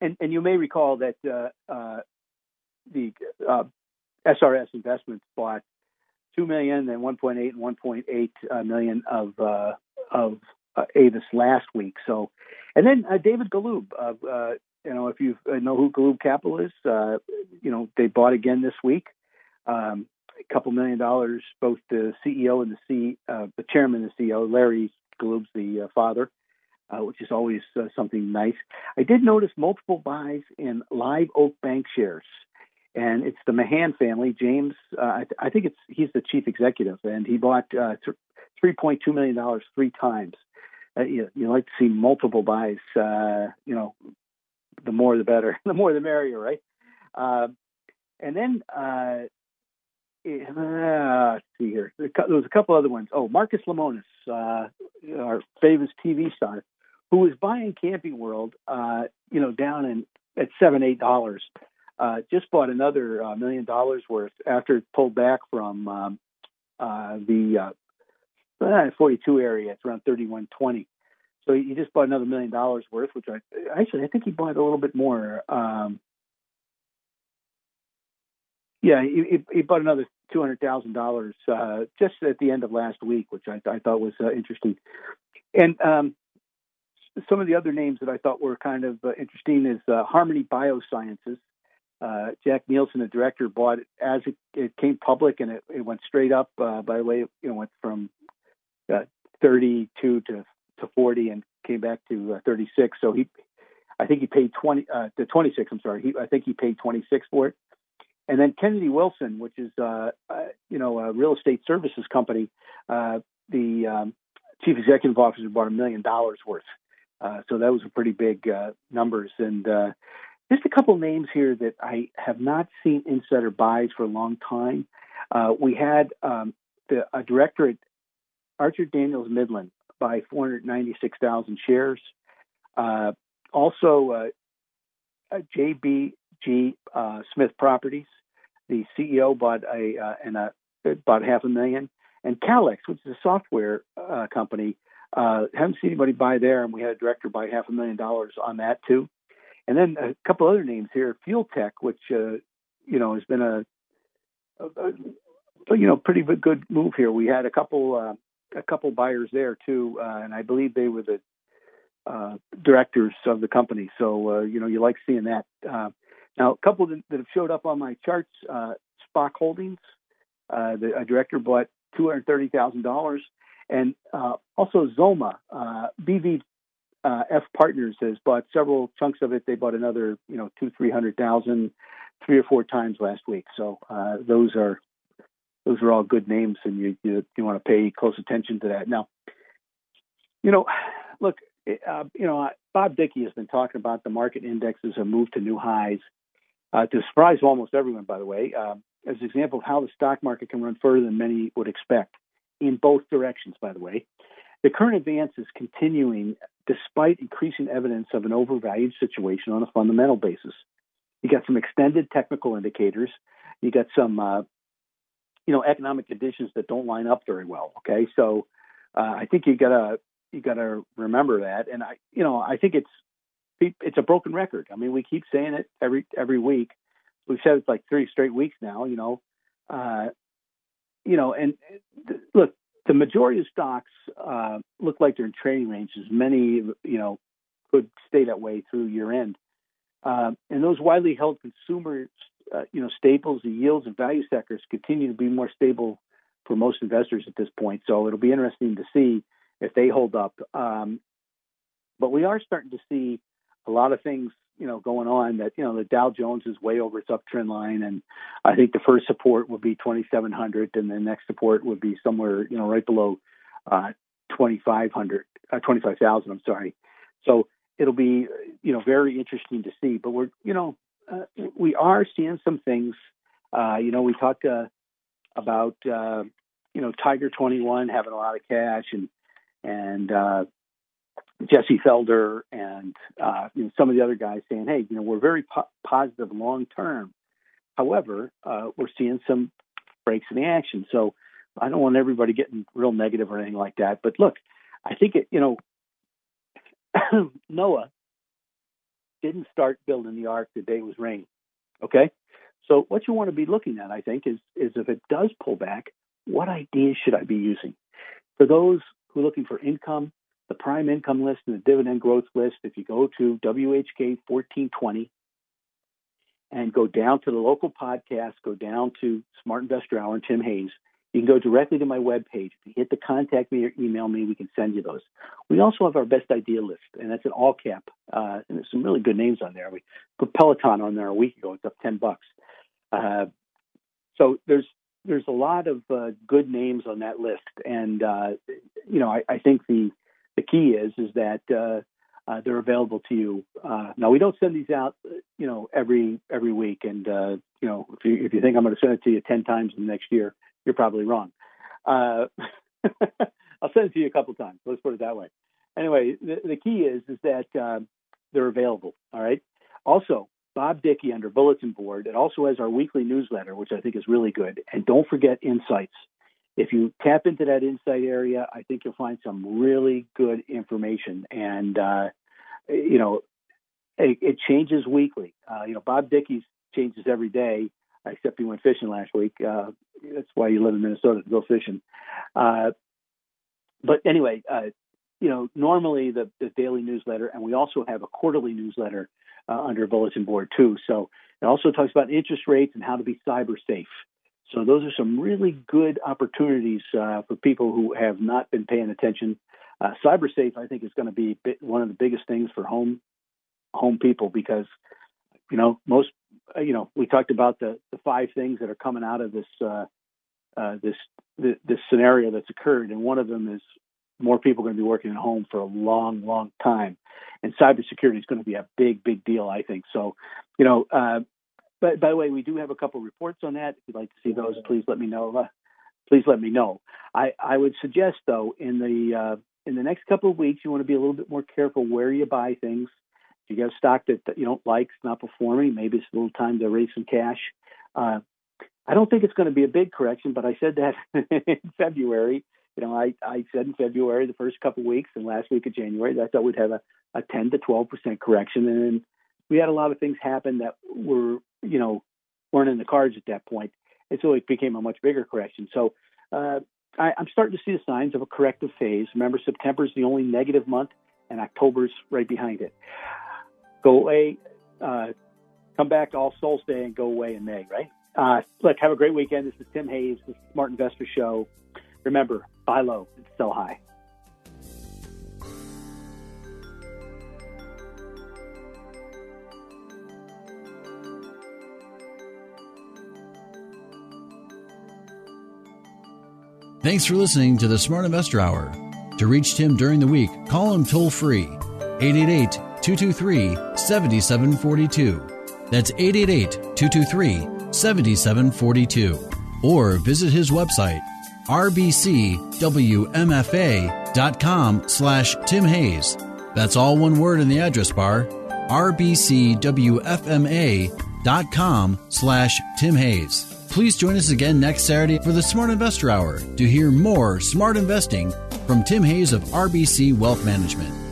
and, and you may recall that uh, uh, the uh, SRS Investments bought two million, then 1.8 and 1.8 uh, million of uh, of uh, Avis last week. So, and then uh, David Galoob. Uh, uh, you know, if you know who Galoob Capital is, uh, you know they bought again this week. Um, a couple million dollars. Both the CEO and the C, uh, the chairman and the CEO, Larry Galoob's the uh, father, uh, which is always uh, something nice. I did notice multiple buys in Live Oak Bancshares and it's the Mahan family. James, uh, I, I, think it's he's the chief executive, and he bought uh, th- three point two million dollars three times. Uh, you, you like to see multiple buys. Uh, you know, the more the better, the more the merrier, right? Uh, and then uh, let's see here. There was a couple other ones. Oh, Marcus Lemonis, our famous TV star, who was buying Camping World, you know, down in at seven eight dollars uh, just bought another uh, million dollars worth after it pulled back from um, uh, the uh, 42 area. It's around 3120. So he just bought another million dollars worth, which I actually I think he bought a little bit more. Um, yeah, he, he bought another two hundred thousand uh, dollars just at the end of last week, which I, I thought was uh, interesting. And um, some of the other names that I thought were kind of uh, interesting is uh, Harmony Biosciences. Uh, Jack Nielsen, the director, bought it as it, it came public, and it, it went straight up. Uh, by the way, it you know, went from 32 to to 40, and came back to uh, 36. So he, I think he paid 20 uh, to 26. I'm sorry, he, I think he paid 26 for it. And then Kennedy Wilson, which is uh, uh, you know a real estate services company, uh, the um, chief executive officer bought a million dollars worth. Uh, so that was a pretty big numbers. And just a couple names here that I have not seen insider buys for a long time. We had um, the, a director at Archer Daniels Midland buy 496,000 shares. Uh, also, uh, JBG uh, Smith Properties, the CEO bought a uh, and a, bought half a million. And Calix, which is a software uh, company, haven't seen anybody buy there, and we had a director buy half a million dollars on that too. And then a couple other names here, Fuel Tech, which uh, you know has been a, a, a, you know pretty good move here. We had a couple uh, a couple buyers there too, uh, and I believe they were the uh, directors of the company. So uh, you know you like seeing that. Uh, now a couple that, have showed up on my charts, Spok Holdings, the a director bought two hundred thirty thousand dollars, and also XOMA, BV uh, F Partners has bought several chunks of it. They bought another, you know, two, three hundred thousand, three or four times last week. So uh, those are those are all good names, and you you, you want to pay close attention to that. Now, you know, look, uh, you know, Bob Dickey has been talking about the market indexes have moved to new highs. Uh, to surprise almost everyone, by the way, uh, as an example of how the stock market can run further than many would expect in both directions, by the way. The current advance is continuing despite increasing evidence of an overvalued situation on a fundamental basis. You got some extended technical indicators. You got some, uh, you know, economic conditions that don't line up very well. Okay, so uh, I think you gotta you gotta remember that, and I, you know, I think it's it's a broken record. I mean, we keep saying it every every week. We've said it like three straight weeks now. You know, uh, you know, and look, the majority of stocks uh, look like they're in trading ranges. Many, you know, could stay that way through year end. Uh, and those widely held consumer, uh, you know, staples, the yields and value sectors continue to be more stable for most investors at this point. So it'll be interesting to see if they hold up. Um, but we are starting to see a lot of things, you know, going on. That you know, the Dow Jones is way over its uptrend line, and I think the first support would be 2,700, and the next support would be somewhere, you know, right below uh, 2,500, uh, 25,000. I'm sorry. So it'll be, you know, very interesting to see. But we're, you know, uh, we are seeing some things. Uh, you know, we talked uh, about, uh, you know, Tiger 21 having a lot of cash and and uh, Jesse Felder and uh, you know, some of the other guys saying, hey, you know, we're very po- positive long term. However, uh, we're seeing some breaks in the action. So I don't want everybody getting real negative or anything like that. But look, I think it, you know, Noah didn't start building the ark the day it was raining. Okay, so what you want to be looking at, I think, is is if it does pull back, what ideas should I be using? For those who are looking for income, the prime income list and the dividend growth list, if you go to WHK 1420 and go down to the local podcast, go down to Smart Investor Hour and Tim Hayes, you can go directly to my webpage. If you hit the contact me or email me, we can send you those. We also have our best idea list, and that's an all cap. Uh, and there's some really good names on there. We put Peloton on there a week ago. It's up 10 bucks. Uh, so there's there's a lot of uh, good names on that list, and uh, you know I, I, think the the key is is that uh, uh, they're available to you. Uh, now we don't send these out, you know, every every week, and you know if you if you think I'm going to send it to you ten times in the next year, you're probably wrong. I'll send it to you a couple times. Let's put it that way. Anyway, the, the key is is that they're available. All right. Also, Bob Dickey under Bulletin Board. It also has our weekly newsletter, which I think is really good. And don't forget Insights. If you tap into that insight area, I think you'll find some really good information. And, uh, you know, it, it, changes weekly. Uh, you know, Bob Dickey's changes every day, except he went fishing last week. Uh, that's why you live in Minnesota to go fishing. Uh, but anyway, uh, you know, normally the, the daily newsletter, and we also have a quarterly newsletter uh, under bulletin board too. So it also talks about interest rates and how to be cyber safe. So those are some really good opportunities uh, for people who have not been paying attention. Uh, cyber safe, I think, is going to be one of the biggest things for home home people because you know most you know we talked about the the five things that are coming out of this uh, uh, this this scenario that's occurred, and one of them is more people going to be working at home for a long, long time and cybersecurity is going to be a big, big deal, I think. So, you know, uh, but by the way, we do have a couple reports on that. If you'd like to see those, please let me know. Uh, please let me know. I, I would suggest though in the uh, in the next couple of weeks, you want to be a little bit more careful where you buy things. You got a stock that, that you don't like, it's not performing, maybe it's a little time to raise some cash. Uh, I don't think it's going to be a big correction, but I said that in February. You know, I, I said in February, the first couple of weeks and last week of January, that I thought we'd have a a 10 to 12 percent correction, and we had a lot of things happen that were you know weren't in the cards at that point. point, and so it became a much bigger correction. So uh, I, I'm starting to see the signs of a corrective phase. Remember, September is the only negative month, and October's right behind it. Go away, uh, come back All Souls Day, and go away in May. Right? Uh, look, have a great weekend. This is Tim Hayes, the Smart Investor Show. Remember, buy low and sell high. Thanks for listening to the Smart Investor Hour. To reach Tim during the week, call him toll free 888 223 7742. That's 888 223 7742. Or visit his website rbcwmfa.com slash Tim Hayes. That's all one word in the address bar rbcwfma.com slash Tim Hayes. Please join us again next Saturday for the Smart Investor Hour to hear more smart investing from Tim Hayes of RBC Wealth Management.